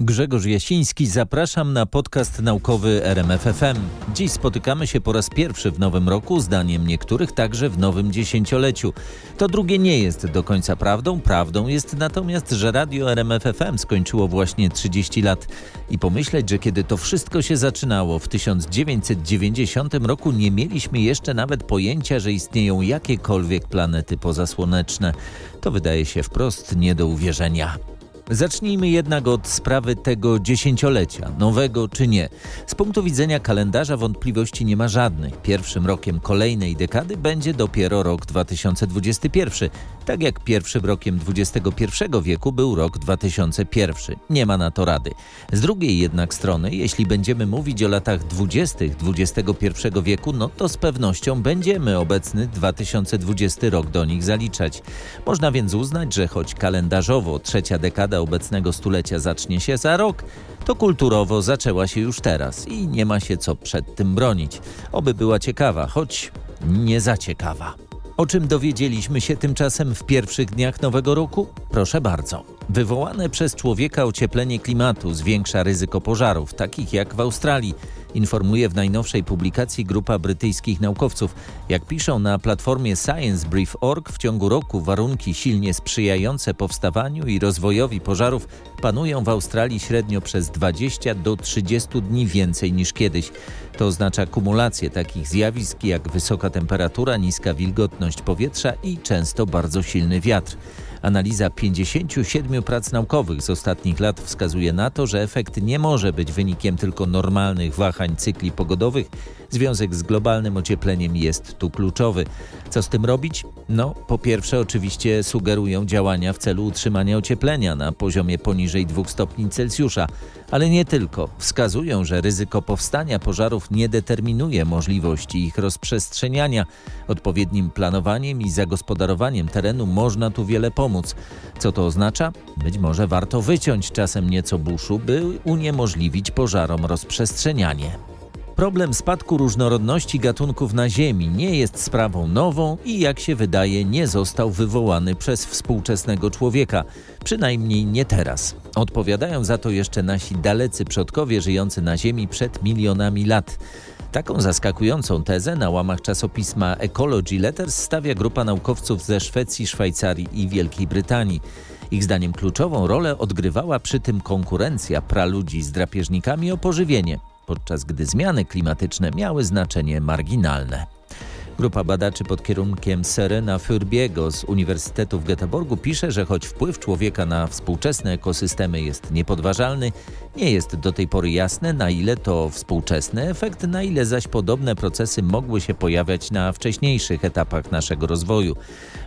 Grzegorz Jasiński, zapraszam na podcast naukowy RMFFM. Dziś spotykamy się po raz pierwszy w nowym roku, zdaniem niektórych także w nowym dziesięcioleciu. To drugie nie jest do końca prawdą. Prawdą jest natomiast, że radio RMFFM skończyło właśnie 30 lat. I pomyśleć, że kiedy to wszystko się zaczynało w 1990 roku, nie mieliśmy jeszcze nawet pojęcia, że istnieją jakiekolwiek planety pozasłoneczne. To wydaje się wprost nie do uwierzenia. Zacznijmy jednak od sprawy tego dziesięciolecia, nowego czy nie. Z punktu widzenia kalendarza wątpliwości nie ma żadnych. Pierwszym rokiem kolejnej dekady będzie dopiero rok 2021, tak jak pierwszym rokiem XXI wieku był rok 2001. Nie ma na to rady. Z drugiej jednak strony, jeśli będziemy mówić o latach 20. XXI wieku, no to z pewnością będziemy obecny 2020 rok do nich zaliczać. Można więc uznać, że choć kalendarzowo trzecia dekada obecnego stulecia zacznie się za rok, to kulturowo zaczęła się już teraz i nie ma się co przed tym bronić. Oby była ciekawa, choć nie za ciekawa. O czym dowiedzieliśmy się tymczasem w pierwszych dniach nowego roku? Proszę bardzo. Wywołane przez człowieka ocieplenie klimatu zwiększa ryzyko pożarów, takich jak w Australii informuje w najnowszej publikacji grupa brytyjskich naukowców. Jak piszą na platformie ScienceBrief.org, w ciągu roku warunki silnie sprzyjające powstawaniu i rozwojowi pożarów panują w Australii średnio przez 20 do 30 dni więcej niż kiedyś. To oznacza kumulację takich zjawisk jak wysoka temperatura, niska wilgotność powietrza i często bardzo silny wiatr. Analiza 57 prac naukowych z ostatnich lat wskazuje na to, że efekt nie może być wynikiem tylko normalnych wahań cykli pogodowych. Związek z globalnym ociepleniem jest tu kluczowy. Co z tym robić? No, po pierwsze, oczywiście sugerują działania w celu utrzymania ocieplenia na poziomie poniżej 2 stopni Celsjusza, ale nie tylko. Wskazują, że ryzyko powstania pożarów nie determinuje możliwości ich rozprzestrzeniania. Odpowiednim planowaniem i zagospodarowaniem terenu można tu wiele pomóc. Co to oznacza? Być może warto wyciąć czasem nieco buszu, by uniemożliwić pożarom rozprzestrzenianie. Problem spadku różnorodności gatunków na Ziemi nie jest sprawą nową i, jak się wydaje, nie został wywołany przez współczesnego człowieka, przynajmniej nie teraz. Odpowiadają za to jeszcze nasi dalecy przodkowie żyjący na Ziemi przed milionami lat. Taką zaskakującą tezę na łamach czasopisma Ecology Letters stawia grupa naukowców ze Szwecji, Szwajcarii i Wielkiej Brytanii. Ich zdaniem kluczową rolę odgrywała przy tym konkurencja praludzi z drapieżnikami o pożywienie podczas gdy zmiany klimatyczne miały znaczenie marginalne. Grupa badaczy pod kierunkiem Serena Furbiego z Uniwersytetu w Göteborgu pisze, że choć wpływ człowieka na współczesne ekosystemy jest niepodważalny, nie jest do tej pory jasne, na ile to współczesny efekt, na ile zaś podobne procesy mogły się pojawiać na wcześniejszych etapach naszego rozwoju.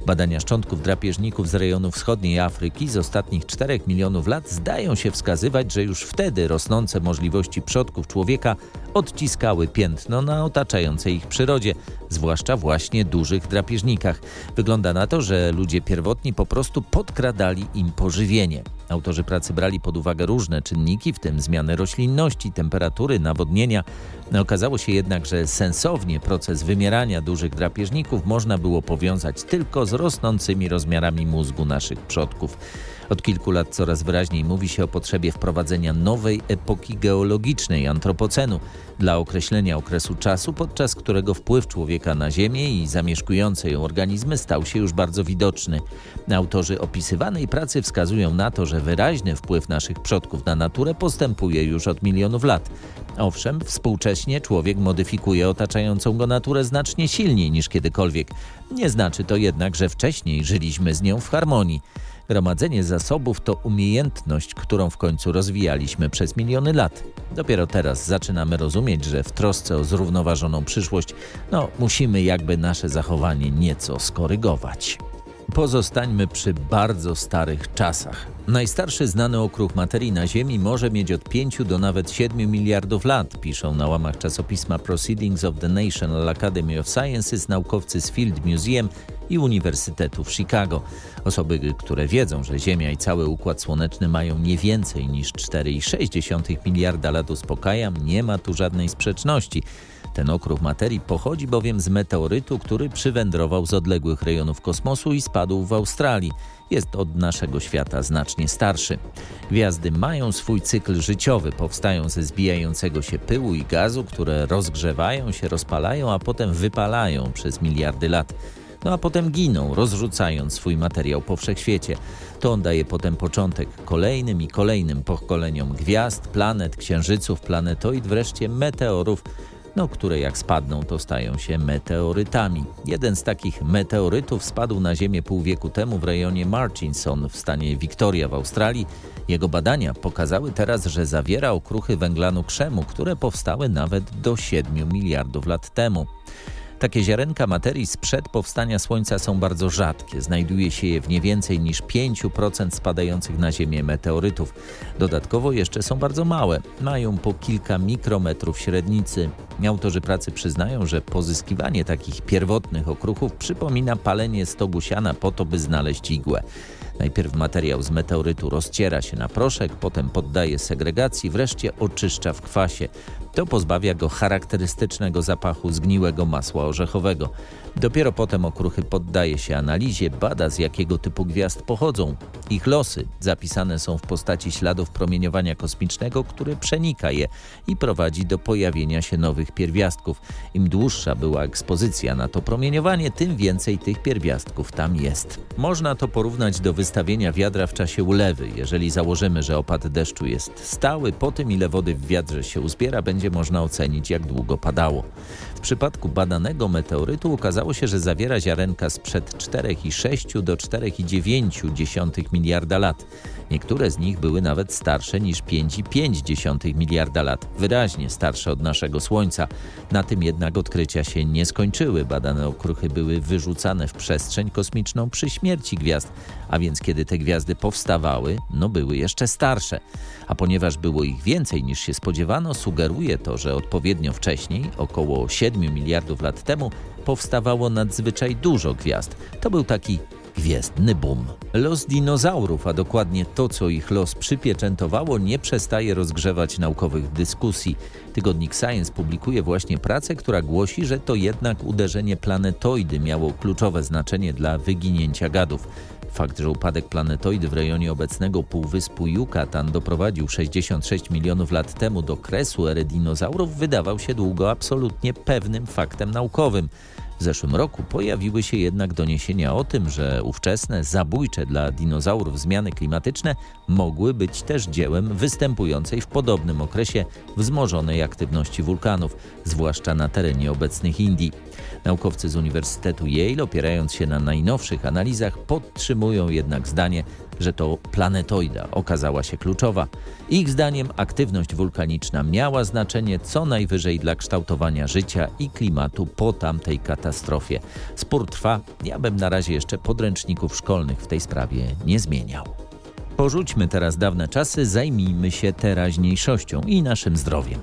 Badania szczątków drapieżników z rejonu wschodniej Afryki z ostatnich 4 milionów lat zdają się wskazywać, że już wtedy rosnące możliwości przodków człowieka odciskały piętno na otaczającej ich przyrodzie, zwłaszcza właśnie dużych drapieżnikach. Wygląda na to, że ludzie pierwotni po prostu podkradali im pożywienie. Autorzy pracy brali pod uwagę różne czynniki, w tym zmiany roślinności, temperatury, nawodnienia. Okazało się jednak, że sensownie proces wymierania dużych drapieżników można było powiązać tylko z rosnącymi rozmiarami mózgu naszych przodków. Od kilku lat coraz wyraźniej mówi się o potrzebie wprowadzenia nowej epoki geologicznej, antropocenu, dla określenia okresu czasu, podczas którego wpływ człowieka na Ziemię i zamieszkujące ją organizmy stał się już bardzo widoczny. Autorzy opisywanej pracy wskazują na to, że wyraźny wpływ naszych przodków na naturę postępuje już od milionów lat. Owszem, współcześnie człowiek modyfikuje otaczającą go naturę znacznie silniej niż kiedykolwiek. Nie znaczy to jednak, że wcześniej żyliśmy z nią w harmonii. Gromadzenie zasobów to umiejętność, którą w końcu rozwijaliśmy przez miliony lat. Dopiero teraz zaczynamy rozumieć, że w trosce o zrównoważoną przyszłość, no, musimy jakby nasze zachowanie nieco skorygować. Pozostańmy przy bardzo starych czasach. Najstarszy znany okruch materii na Ziemi może mieć od 5 do nawet 7 miliardów lat, piszą na łamach czasopisma Proceedings of the National Academy of Sciences naukowcy z Field Museum i Uniwersytetu w Chicago. Osoby, które wiedzą, że Ziemia i cały Układ Słoneczny mają nie więcej niż 4,6 miliarda lat uspokajam, nie ma tu żadnej sprzeczności. Ten okruch materii pochodzi bowiem z meteorytu, który przywędrował z odległych rejonów kosmosu i spadł w Australii. Jest od naszego świata znacznie starszy. Gwiazdy mają swój cykl życiowy, powstają ze zbijającego się pyłu i gazu, które rozgrzewają się, rozpalają, a potem wypalają przez miliardy lat no a potem giną, rozrzucając swój materiał po wszechświecie. To on daje potem początek kolejnym i kolejnym pokoleniom gwiazd, planet, księżyców, planetoid, wreszcie meteorów, no, które jak spadną, to stają się meteorytami. Jeden z takich meteorytów spadł na Ziemię pół wieku temu w rejonie Murchison w stanie Victoria w Australii. Jego badania pokazały teraz, że zawiera okruchy węglanu krzemu, które powstały nawet do 7 miliardów lat temu. Takie ziarenka materii sprzed powstania Słońca są bardzo rzadkie. Znajduje się je w nie więcej niż 5% spadających na Ziemię meteorytów. Dodatkowo jeszcze są bardzo małe. Mają po kilka mikrometrów średnicy. Autorzy pracy przyznają, że pozyskiwanie takich pierwotnych okruchów przypomina palenie stogu siana po to, by znaleźć igłę. Najpierw materiał z meteorytu rozciera się na proszek, potem poddaje segregacji, wreszcie oczyszcza w kwasie. To pozbawia go charakterystycznego zapachu zgniłego masła orzechowego. Dopiero potem okruchy poddaje się analizie, bada z jakiego typu gwiazd pochodzą. Ich losy zapisane są w postaci śladów promieniowania kosmicznego, które przenika je i prowadzi do pojawienia się nowych pierwiastków. Im dłuższa była ekspozycja na to promieniowanie, tym więcej tych pierwiastków tam jest. Można to porównać do wystawienia wiadra w czasie ulewy. Jeżeli założymy, że opad deszczu jest stały, po tym ile wody w wiadrze się uzbiera, będzie można ocenić jak długo padało. W przypadku badanego meteorytu okazało się, że zawiera ziarenka sprzed 4,6 do 4,9 miliarda lat. Niektóre z nich były nawet starsze niż 5,5 miliarda lat, wyraźnie starsze od naszego Słońca. Na tym jednak odkrycia się nie skończyły. Badane okruchy były wyrzucane w przestrzeń kosmiczną przy śmierci gwiazd, a więc kiedy te gwiazdy powstawały, no były jeszcze starsze. A ponieważ było ich więcej niż się spodziewano, sugeruje to, że odpowiednio wcześniej, około 7 miliardów lat temu, powstawało nadzwyczaj dużo gwiazd. To był taki gwiezdny boom. Los dinozaurów, a dokładnie to, co ich los przypieczętowało, nie przestaje rozgrzewać naukowych dyskusji. Tygodnik Science publikuje właśnie pracę, która głosi, że to jednak uderzenie planetoidy miało kluczowe znaczenie dla wyginięcia gadów. Fakt, że upadek planetoidy w rejonie obecnego półwyspu Yucatan doprowadził 66 milionów lat temu do kresu ery dinozaurów, wydawał się długo absolutnie pewnym faktem naukowym. W zeszłym roku pojawiły się jednak doniesienia o tym, że ówczesne, zabójcze dla dinozaurów zmiany klimatyczne mogły być też dziełem występującej w podobnym okresie wzmożonej aktywności wulkanów, zwłaszcza na terenie obecnych Indii. Naukowcy z Uniwersytetu Yale, opierając się na najnowszych analizach, podtrzymują jednak zdanie, że to planetoida okazała się kluczowa. Ich zdaniem aktywność wulkaniczna miała znaczenie co najwyżej dla kształtowania życia i klimatu po tamtej katastrofie. Spór trwa, ja bym na razie jeszcze podręczników szkolnych w tej sprawie nie zmieniał. Porzućmy teraz dawne czasy, zajmijmy się teraźniejszością i naszym zdrowiem.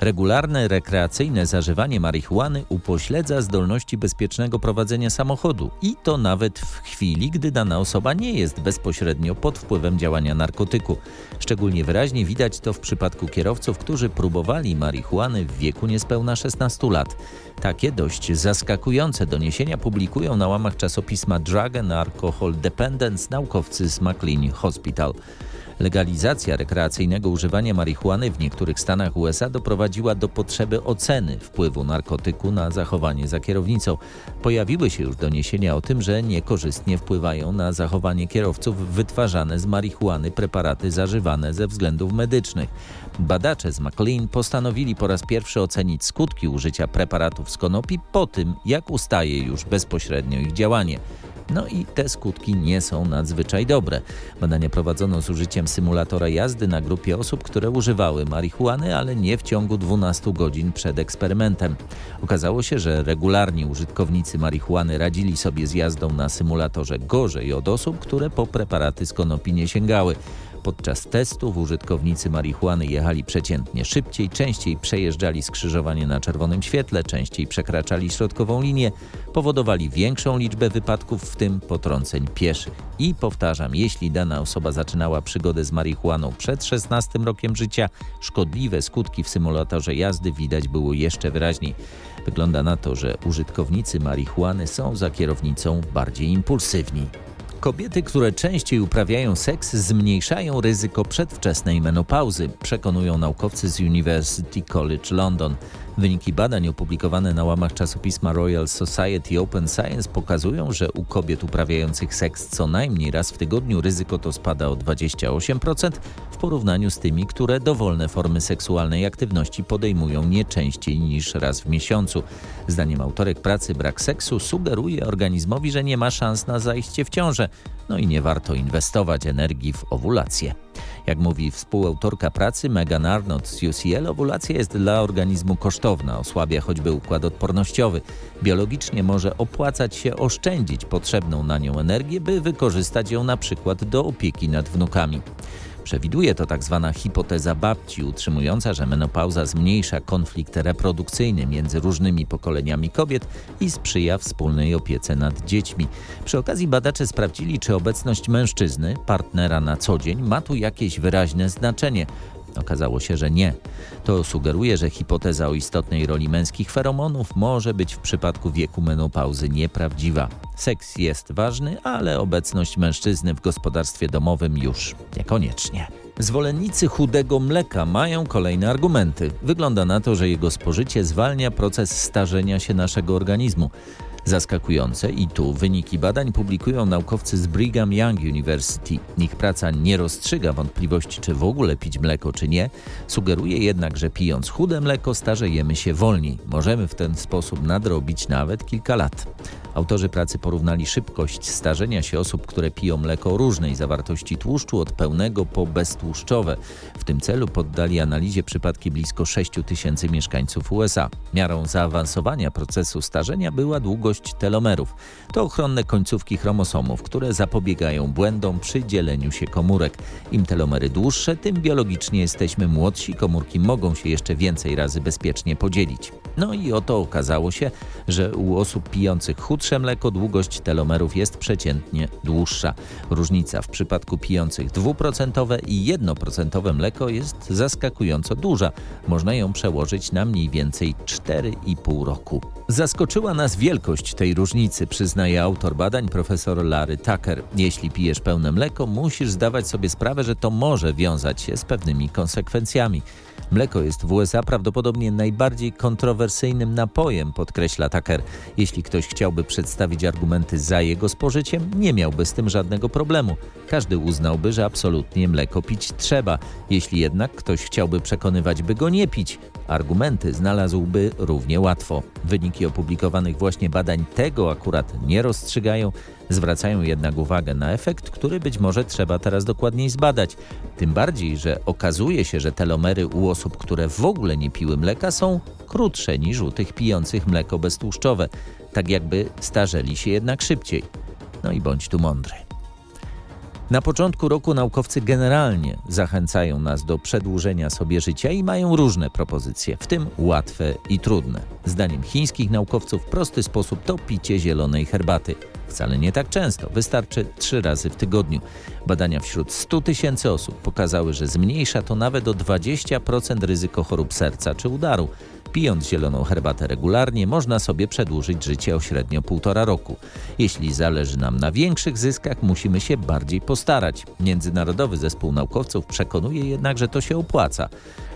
Regularne rekreacyjne zażywanie marihuany upośledza zdolności bezpiecznego prowadzenia samochodu i to nawet w chwili, gdy dana osoba nie jest bezpośrednio pod wpływem działania narkotyku. Szczególnie wyraźnie widać to w przypadku kierowców, którzy próbowali marihuany w wieku niespełna 16 lat. Takie dość zaskakujące doniesienia publikują na łamach czasopisma Drug and Alcohol Dependence naukowcy z McLean Hospital. Legalizacja rekreacyjnego używania marihuany w niektórych stanach USA doprowadziła do potrzeby oceny wpływu narkotyku na zachowanie za kierownicą. Pojawiły się już doniesienia o tym, że niekorzystnie wpływają na zachowanie kierowców wytwarzane z marihuany preparaty zażywane ze względów medycznych. Badacze z McLean postanowili po raz pierwszy ocenić skutki użycia preparatów z konopi po tym, jak ustaje już bezpośrednio ich działanie. No i te skutki nie są nadzwyczaj dobre. Badania prowadzono z użyciem symulatora jazdy na grupie osób, które używały marihuany, ale nie w ciągu 12 godzin przed eksperymentem. Okazało się, że regularni użytkownicy marihuany radzili sobie z jazdą na symulatorze gorzej od osób, które po preparaty z konopi nie sięgały. Podczas testów użytkownicy marihuany jechali przeciętnie szybciej, częściej przejeżdżali skrzyżowanie na czerwonym świetle, częściej przekraczali środkową linię, powodowali większą liczbę wypadków, w tym potrąceń pieszych. I powtarzam, jeśli dana osoba zaczynała przygodę z marihuaną przed 16 rokiem życia, szkodliwe skutki w symulatorze jazdy widać było jeszcze wyraźniej. Wygląda na to, że użytkownicy marihuany są za kierownicą bardziej impulsywni. Kobiety, które częściej uprawiają seks, zmniejszają ryzyko przedwczesnej menopauzy, przekonują naukowcy z University College London. Wyniki badań opublikowane na łamach czasopisma Royal Society Open Science pokazują, że u kobiet uprawiających seks co najmniej raz w tygodniu ryzyko to spada o 28% w porównaniu z tymi, które dowolne formy seksualnej aktywności podejmują nie częściej niż raz w miesiącu. Zdaniem autorek pracy brak seksu sugeruje organizmowi, że nie ma szans na zajście w ciążę, no i nie warto inwestować energii w owulację. Jak mówi współautorka pracy Megan Arnott z UCL, owulacja jest dla organizmu kosztowna, osłabia choćby układ odpornościowy. Biologicznie może opłacać się oszczędzić potrzebną na nią energię, by wykorzystać ją na przykład do opieki nad wnukami. Przewiduje to tzw. Tak hipoteza babci, utrzymująca, że menopauza zmniejsza konflikt reprodukcyjny między różnymi pokoleniami kobiet i sprzyja wspólnej opiece nad dziećmi. Przy okazji badacze sprawdzili, czy obecność mężczyzny, partnera na co dzień, ma tu jakieś wyraźne znaczenie. Okazało się, że nie. To sugeruje, że hipoteza o istotnej roli męskich feromonów może być w przypadku wieku menopauzy nieprawdziwa. Seks jest ważny, ale obecność mężczyzny w gospodarstwie domowym już niekoniecznie. Zwolennicy chudego mleka mają kolejne argumenty. Wygląda na to, że jego spożycie zwalnia proces starzenia się naszego organizmu. Zaskakujące i tu wyniki badań publikują naukowcy z Brigham Young University. Ich praca nie rozstrzyga wątpliwości, czy w ogóle pić mleko, czy nie. Sugeruje jednak, że pijąc chude mleko starzejemy się wolniej. Możemy w ten sposób nadrobić nawet kilka lat. Autorzy pracy porównali szybkość starzenia się osób, które piją mleko różnej zawartości tłuszczu od pełnego po beztłuszczowe. W tym celu poddali analizie przypadki blisko 6 tysięcy mieszkańców USA. Miarą zaawansowania procesu starzenia była długość telomerów. To ochronne końcówki chromosomów, które zapobiegają błędom przy dzieleniu się komórek. Im telomery dłuższe, tym biologicznie jesteśmy młodsi, komórki mogą się jeszcze więcej razy bezpiecznie podzielić. No i oto okazało się, że u osób pijących chudsze mleko długość telomerów jest przeciętnie dłuższa. Różnica w przypadku pijących 2% i 1% mleko jest zaskakująco duża. Można ją przełożyć na mniej więcej 4,5 roku. Zaskoczyła nas wielkość tej różnicy, przyznaje autor badań profesor Larry Tucker. Jeśli pijesz pełne mleko, musisz zdawać sobie sprawę, że to może wiązać się z pewnymi konsekwencjami. Mleko jest w USA prawdopodobnie najbardziej kontrowersyjnym napojem, podkreśla Tucker. Jeśli ktoś chciałby przedstawić argumenty za jego spożyciem, nie miałby z tym żadnego problemu. Każdy uznałby, że absolutnie mleko pić trzeba. Jeśli jednak ktoś chciałby przekonywać, by go nie pić, argumenty znalazłby równie łatwo. Wyniki opublikowanych właśnie badań tego akurat nie rozstrzygają, zwracają jednak uwagę na efekt, który być może trzeba teraz dokładniej zbadać. Tym bardziej, że okazuje się, że telomery u osób, które w ogóle nie piły mleka są krótsze niż u tych pijących mleko beztłuszczowe, tak jakby starzeli się jednak szybciej. No i bądź tu mądry. Na początku roku naukowcy generalnie zachęcają nas do przedłużenia sobie życia i mają różne propozycje, w tym łatwe i trudne. Zdaniem chińskich naukowców prosty sposób to picie zielonej herbaty. Wcale nie tak często, wystarczy trzy razy w tygodniu. Badania wśród 100 tysięcy osób pokazały, że zmniejsza to nawet o 20% ryzyko chorób serca czy udaru. Pijąc zieloną herbatę regularnie, można sobie przedłużyć życie o średnio półtora roku. Jeśli zależy nam na większych zyskach, musimy się bardziej postarać. Międzynarodowy Zespół Naukowców przekonuje jednak, że to się opłaca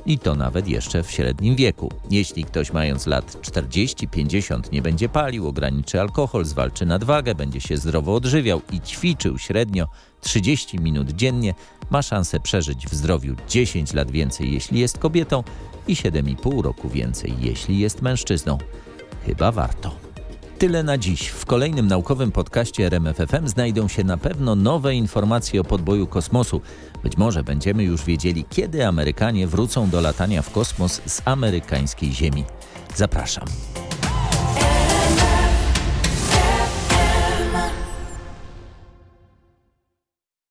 i to nawet jeszcze w średnim wieku. Jeśli ktoś mając lat 40-50 nie będzie palił, ograniczy alkohol, zwalczy nadwagę, będzie się zdrowo odżywiał i ćwiczył średnio 30 minut dziennie, ma szansę przeżyć w zdrowiu 10 lat więcej, jeśli jest kobietą i 7,5 roku więcej, jeśli jest mężczyzną. Chyba warto. Tyle na dziś. W kolejnym naukowym podcaście RMFFM znajdą się na pewno nowe informacje o podboju kosmosu. Być może będziemy już wiedzieli, kiedy Amerykanie wrócą do latania w kosmos z amerykańskiej Ziemi. Zapraszam.